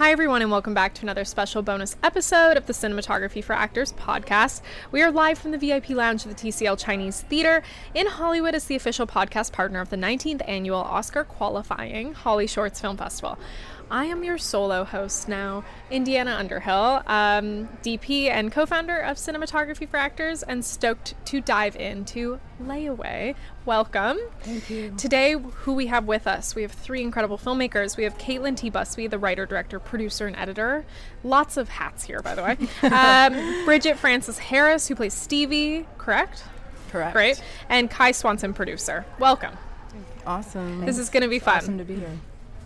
Hi, everyone, and welcome back to another special bonus episode of the Cinematography for Actors podcast. We are live from the VIP lounge of the TCL Chinese Theater in Hollywood as the official podcast partner of the 19th annual Oscar qualifying HollyShorts Film Festival. I am your solo host now, Indiana Underhill, um, DP and co founder of Cinematography for Actors, and stoked to dive into Layaway. Welcome. Thank you. Today, who we have with us, we have three incredible filmmakers. We have Kaitlyn T. Busbee, the writer, director, producer, and editor. Lots of hats here, by the way. um, Bridget Frances Harris, who plays Stevie, correct? Correct. Great. And Kai Swanson, producer. Welcome. Awesome. This is going to be fun. awesome to be here.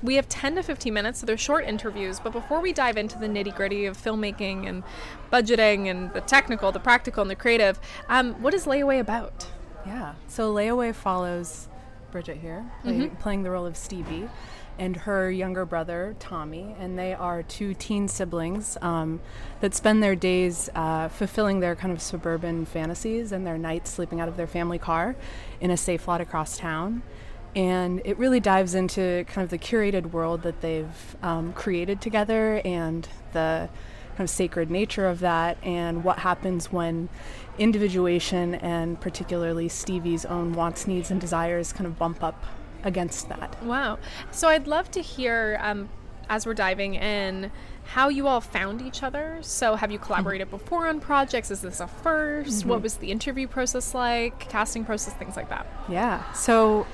We have 10 to 15 minutes, so they're short interviews. But before we dive into the nitty gritty of filmmaking and budgeting and the technical, the practical, and the creative, um, what is Layaway about? Yeah. So Layaway follows Bridget here, play, playing the role of Stevie, and her younger brother Tommy, and they are two teen siblings um, that spend their days uh, fulfilling their kind of suburban fantasies and their nights sleeping out of their family car in a safe lot across town. And it really dives into kind of the curated world that they've um, created together and the kind of sacred nature of that and what happens when individuation and particularly Stevie's own wants, needs, and desires kind of bump up against that. Wow. So I'd love to hear, um, as we're diving in, how you all found each other. So have you collaborated before on projects? Is this a 1st What was the interview process like? Casting process, things like that. Yeah. So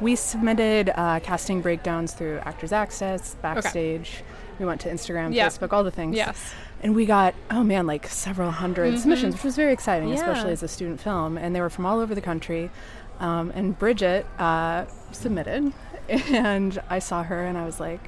we submitted uh, casting breakdowns through Actors Access, Backstage. We went to Instagram, Yeah. Facebook, all the things. Yes. And we got, oh man, like several 100 submissions, which was very exciting, Mm-hmm. Yeah. especially as a student film. And they were from all over the country. Um, and Bridget uh, submitted, and I saw her, and I was like,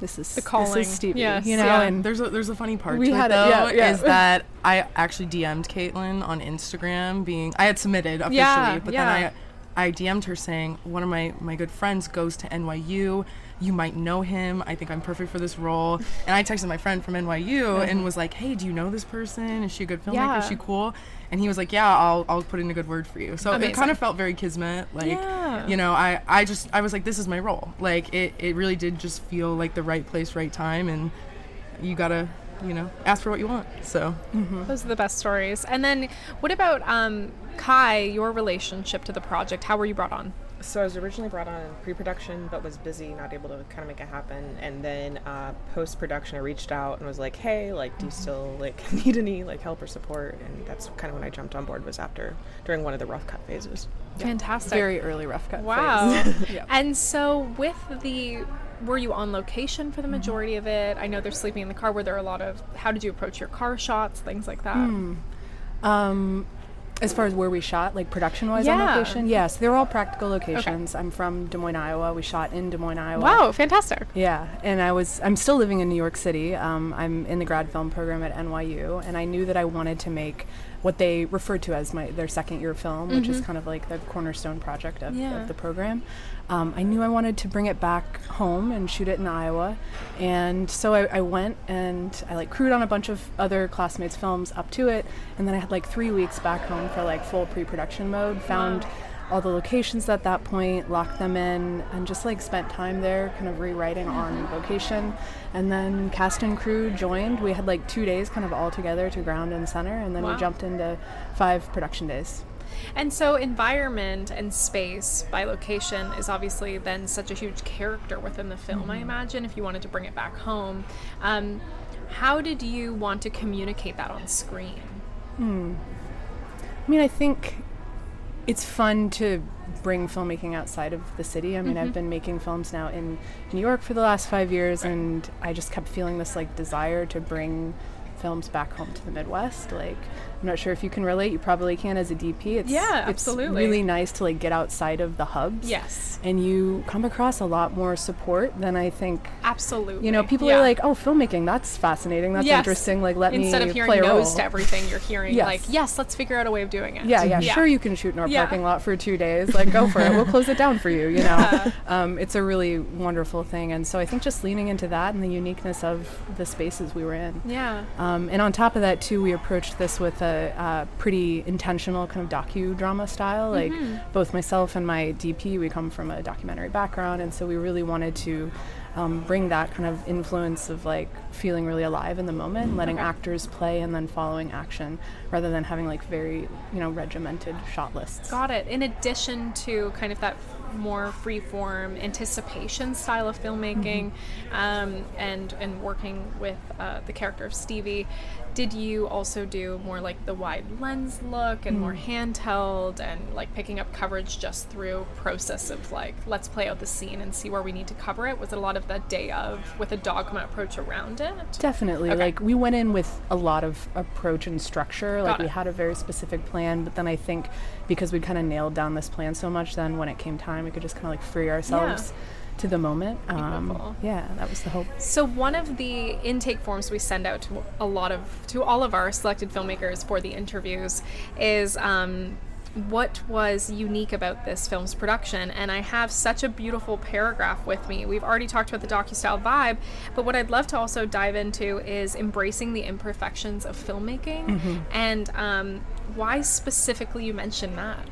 "This is The calling. This is Stevie, Yes, you know." yeah. And There's a there's a funny part We to had it it, though, yeah, yeah. is that I actually DM'd Kaitlyn on Instagram, being I had submitted officially, Yeah, but yeah. then I I DM'd her saying one of my my good friends goes to NYU. You might know him. I think I'm perfect for this role. And I texted my friend from NYU and mm-hmm. was like, Hey, do you know this person? Is she a good filmmaker? Yeah. Is she cool? And he was like, Yeah, I'll I'll put in a good word for you. So Amazing. it kind of felt very kismet. Like Yeah. you know, I I just I was like, This is my role. Like it it really did just feel like the right place, right time, and you gotta you know ask for what you want. So Those are the best stories. And then what about um, Kai, your relationship to the project? How were you brought on? So I was originally brought on in pre-production, but was busy, not able to kind of make it happen. And then uh, post-production, I reached out and was like, "Hey, like, do you still like need any like help or support?" And that's kind of when I jumped on board. Was after during one of the rough cut phases. Fantastic. very early rough cut. Wow. Yeah. And so with the were you on location for the majority of it? I know they're sleeping in the car. Were there a lot of how did you approach your car shots, things like that? Hmm. Um, as far as where we shot, like production wise on location, yes, they're all practical locations. I'm from Des Moines, Iowa. We shot in Des Moines, Iowa. Wow, fantastic. Yeah, and I was I'm still living in New York City. Um, I'm in the grad film program at NYU, and I knew that I wanted to make what they referred to as my their second year film, which is kind of like the cornerstone project of, Yeah. of the program. Um, I knew I wanted to bring it back home and shoot it in Iowa, and so I, I went and I like crewed on a bunch of other classmates' films up to it, and then I had like three weeks back home for like full pre-production mode. Found all the locations at that point, locked them in, and just like spent time there, kind of rewriting on location. And then cast and crew joined. We had like two days kind of all together to ground and center, and then Wow. we jumped into five production days. And so environment and space by location is obviously then such a huge character within the film, Mm-hmm. I imagine, if you wanted to bring it back home. Um, how did you want to communicate that on screen? I mean, I think it's fun to bring filmmaking outside of the city. I mean, I've mm-hmm. been making films now in New York for the last five years, and I just kept feeling this like desire to bring films back home to the Midwest. Like, I'm not sure if you can relate. You probably can as a DP. It's Yeah, it's really nice to like get outside of the hubs. Yes. and you come across a lot more support than I think. Absolutely. You know, people Yeah. are like, "Oh, filmmaking, that's fascinating. That's Yes. interesting. Like, let Instead me of hearing no's role." to everything, you're hearing Yes. like, yes, let's figure out a way of doing it. Yeah, yeah, sure you can shoot in our Yeah. parking lot for two days. Like, go for it. We'll close it down for you, you know. Um, it's a really wonderful thing. And so I think just leaning into that and the uniqueness of the spaces we were in. Yeah. Um, and on top of that, too, we approached this with a uh, pretty intentional kind of docudrama style. Like both myself and my DP, we come from a documentary background, and so we really wanted to um, bring that kind of influence of like feeling really alive in the moment, letting actors play, and then following action, rather than having like very you know regimented shot lists. Got it. In addition to kind of that more free-form anticipation style of filmmaking, um, and and working with uh, the character of Stevie, did you also do more like the wide lens look and more hmm. handheld and like picking up coverage just through process of like let's play out the scene and see where we need to cover it? Was it a lot of that day of with a dogma approach around it? Definitely. Okay. Like we went in with a lot of approach and structure. Like we had a very specific plan, but then I think because we kind of nailed down this plan so much, then when it came time, we could just kind of like free ourselves to the moment. Um, yeah, that was the hope. So one of the intake forms we send out to a lot of to all of our selected filmmakers for the interviews is um, what was unique about this film's production? And i have such a beautiful paragraph with me. We've already talked about the docu-style vibe but what i'd love to also dive into is embracing the imperfections of filmmaking. And um, why specifically you mentioned that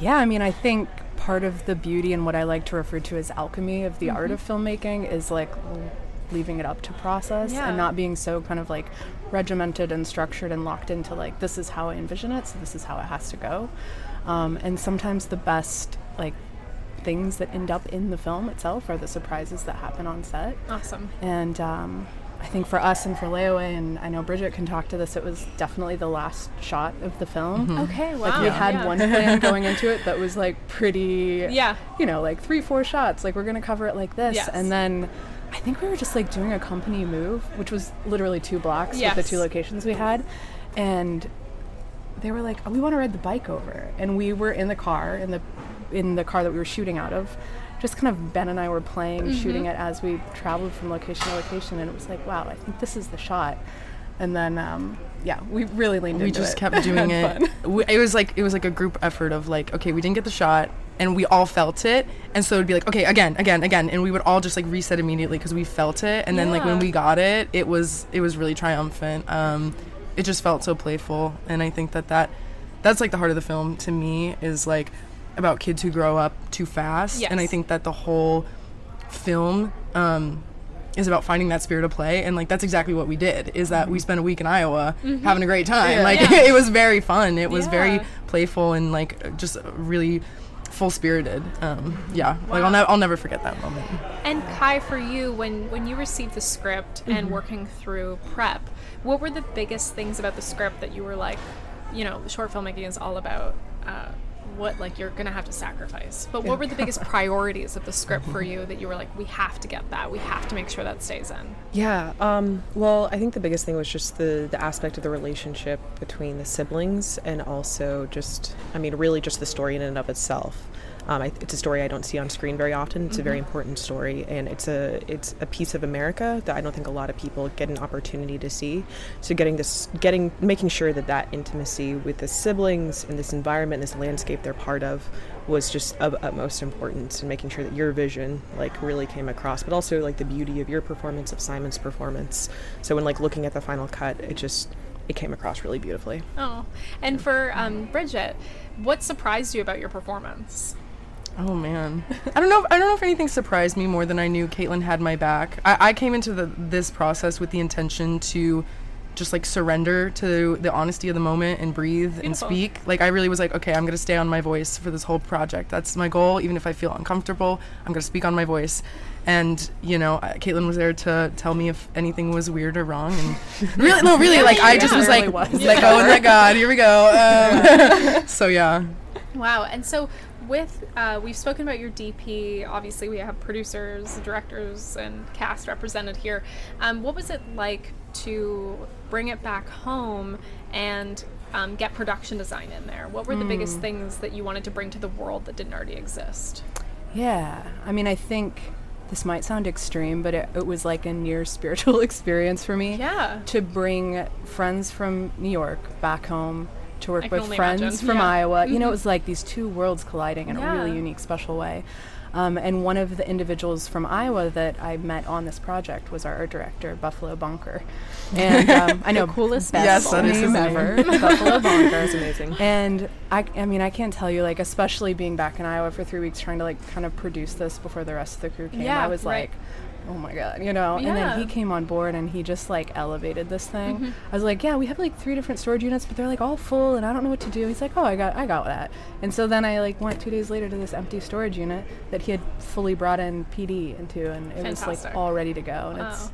Yeah, I mean, I think part of the beauty and what I like to refer to as alchemy of the art of filmmaking is like leaving it up to process Yeah. and not being so kind of like regimented and structured and locked into like this is how I envision it, so this is how it has to go. Um, and sometimes the best like things that end up in the film itself are the surprises that happen on set. awesome And um, I think for us and for Layaway, and I know Bridget can talk to this, it was definitely the last shot of the film. Mm-hmm. okay wow Like we had yeah. one plan going into it that was like pretty, Yeah. you know, like three, four shots. Like we're gonna cover it like this, Yes. and then I think we were just like doing a company move, which was literally two blocks with the two locations we had, and they were like, oh, "We want to ride the bike over," and we were in the car in the in the car that we were shooting out of. Just kind of Ben and I were playing, Mm-hmm. shooting it as we traveled from location to location, and it was like, wow, I think this is the shot. And then, um, yeah, we really leaned we into it. We just kept doing it. We, it was like it was like a group effort of like, okay, we didn't get the shot, and we all felt it, and so it'd be like, okay, again, again, again, and we would all just like reset immediately because we felt it, and then like when we got it, it was it was really triumphant. Um, it just felt so playful, and I think that that that's like the heart of the film to me is like about kids who grow up too fast, and I think that the whole film um, is about finding that spirit of play. And like that's exactly what we did is that we spent a week in iowa having a great time. Like Mm-hmm. Yeah. it was very fun. It was very playful and like just really full spirited um, yeah. Like I'll, ne- I'll never forget that moment. And Kai, for you, when when you received the script Mm-hmm. and working through prep, what were the biggest things about the script that you were like, you know, short filmmaking is all about uh, what like you're gonna have to sacrifice. But what were the biggest priorities of the script for you that you were like, we have to get that, we have to make sure that stays in. Yeah. Um, well, I think the biggest thing was just the, the aspect of the relationship between the siblings and also just, I mean, really just the story in and of itself. Um, I, it's a story I don't see on screen very often. It's a very important story, and it's a it's a piece of America that I don't think a lot of people get an opportunity to see. So getting this, getting making sure that that intimacy with the siblings and this environment, this landscape they're part of, was just of utmost importance, and making sure that your vision like really came across, but also like the beauty of your performance, of Simon's performance. So when like looking at the final cut, it just it came across really beautifully. Oh, and for um, Bridget, what surprised you about your performance? Oh man, I don't know. If, I don't know if anything surprised me more than I knew Kaitlyn had my back. I, I came into the, this process with the intention to just like surrender to the honesty of the moment and breathe and speak. Like I really was like, okay, I'm gonna stay on my voice for this whole project. That's my goal. Even if I feel uncomfortable, I'm gonna speak on my voice. And you know, Kaitlyn was there to tell me if anything was weird or wrong. And really, no, really, like I just Yeah. was Really like, was. like, oh my god, here we go. Um, so yeah. Wow. And so with uh, we've spoken about your DP. Obviously, we have producers, directors, and cast represented here. Um, what was it like to bring it back home and um, get production design in there? What were the biggest things that you wanted to bring to the world that didn't already exist? Yeah, I mean, I think this might sound extreme, but it, it was like a near spiritual experience for me. Yeah. To bring friends from New York back home to work with friends imagine. from Yeah. Iowa. You know, Mhm. it was like these two worlds colliding in Yeah. a really unique, special way. Um, and one of the individuals from Iowa that I met on this project was our art director, Buffalo Bonker. And um, I know coolest best Yes, that is name name. ever, Buffalo Bonker. is amazing. And I, I mean, I can't tell you, like, especially being back in Iowa for three weeks, trying to like kind of produce this before the rest of the crew came. Yeah, I was right. like, oh my god, you know. And then he came on board and he just like elevated this thing. Mhm. I was like, yeah, we have like three different storage units, but they're like all full, and I don't know what to do. He's like, oh, I got, I got that. And so then I like went two days later to this empty storage unit that he had fully brought in PD into, and it was like all ready to go. And Wow. it's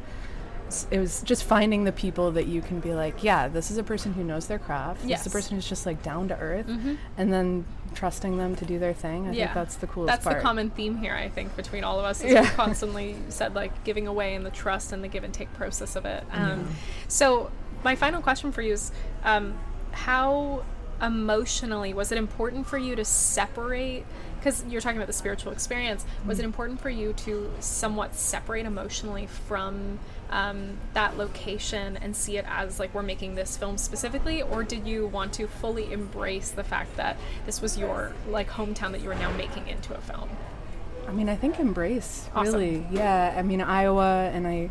it was just finding the people that you can be like, yeah, this is a person who knows their craft. This Yes. is a person who's just like down to earth, Mhm. and then trusting them to do their thing. I Yeah. think that's the coolest That's part. the common theme here, I think, between all of us. Is Yeah. we constantly said like giving away and the trust and the give and take process of it. Um, So my final question for you is, um, how emotionally was it important for you to separate? Because you're talking about the spiritual experience. Was it important for you to somewhat separate emotionally from um, that location and see it as like we're making this film specifically, or did you want to fully embrace the fact that this was your like hometown that you are now making into a film? I mean, I think embrace Awesome. really. Yeah, I mean Iowa, and I,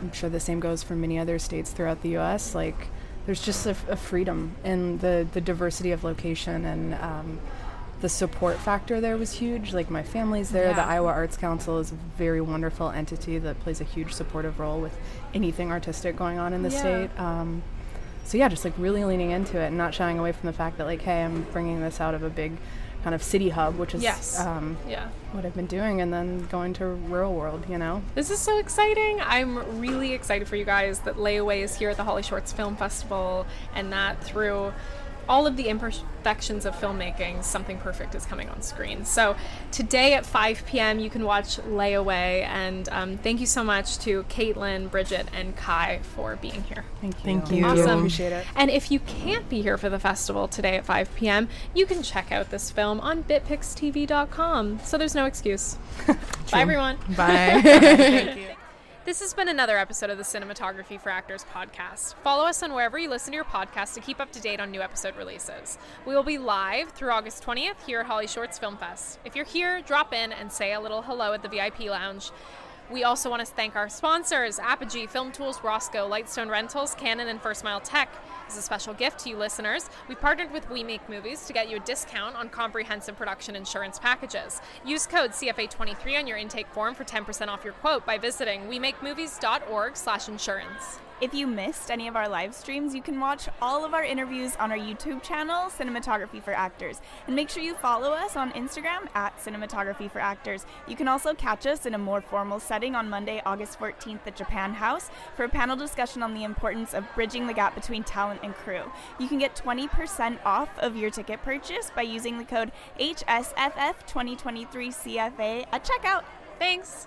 I'm sure the same goes for many other states throughout the U.S. Like, there's just a freedom in the the diversity of location and. Um, the support factor there was huge. Like my family's there. The Iowa Arts Council is a very wonderful entity that plays a huge supportive role with anything artistic going on in the Yeah. state. Um, so yeah, just like really leaning into it and not shying away from the fact that like, hey, I'm bringing this out of a big kind of city hub, which is Yes. um, Yeah. what I've been doing, and then going to rural world. You know, This is so exciting. I'm really excited for you guys that Layaway is here at the HollyShorts Film Festival and that through all of the imperfections of filmmaking, something perfect is coming on screen. So today at 5 p.m., you can watch Layaway. And um, thank you so much to Kaitlyn, Bridget, and Kai for being here. thank you. Thank you. Awesome. Appreciate it. And if you can't be here for the festival today at 5 p.m., you can check out this film on bitpixtv.com. So there's no excuse. Bye, everyone. Bye. This has been another episode of the Cinematography for Actors podcast. Follow us on wherever you listen to your podcast to keep up to date on new episode releases. We will be live through August 20th here at HollyShorts Film Fest. If you're here, drop in and say a little hello at the VIP lounge. We also want to thank our sponsors Apogee, Film Tools, Rosco, Lightstone Rentals, Canon, and First Mile Tech. As a special gift to you listeners, we've partnered with We Make Movies to get you a discount on comprehensive production insurance packages. Use code CFA23 on your intake form for 10% off your quote by visiting wemakemovies.org slash insurance. If you missed any of our live streams, you can watch all of our interviews on our YouTube channel, Cinematography for Actors. And make sure you follow us on Instagram at Cinematography for Actors. You can also catch us in a more formal setting on Monday, August 14th at Japan House for a panel discussion on the importance of bridging the gap between talent and crew. You can get 20% off of your ticket purchase by using the code HSFF2023CFA at checkout. Thanks!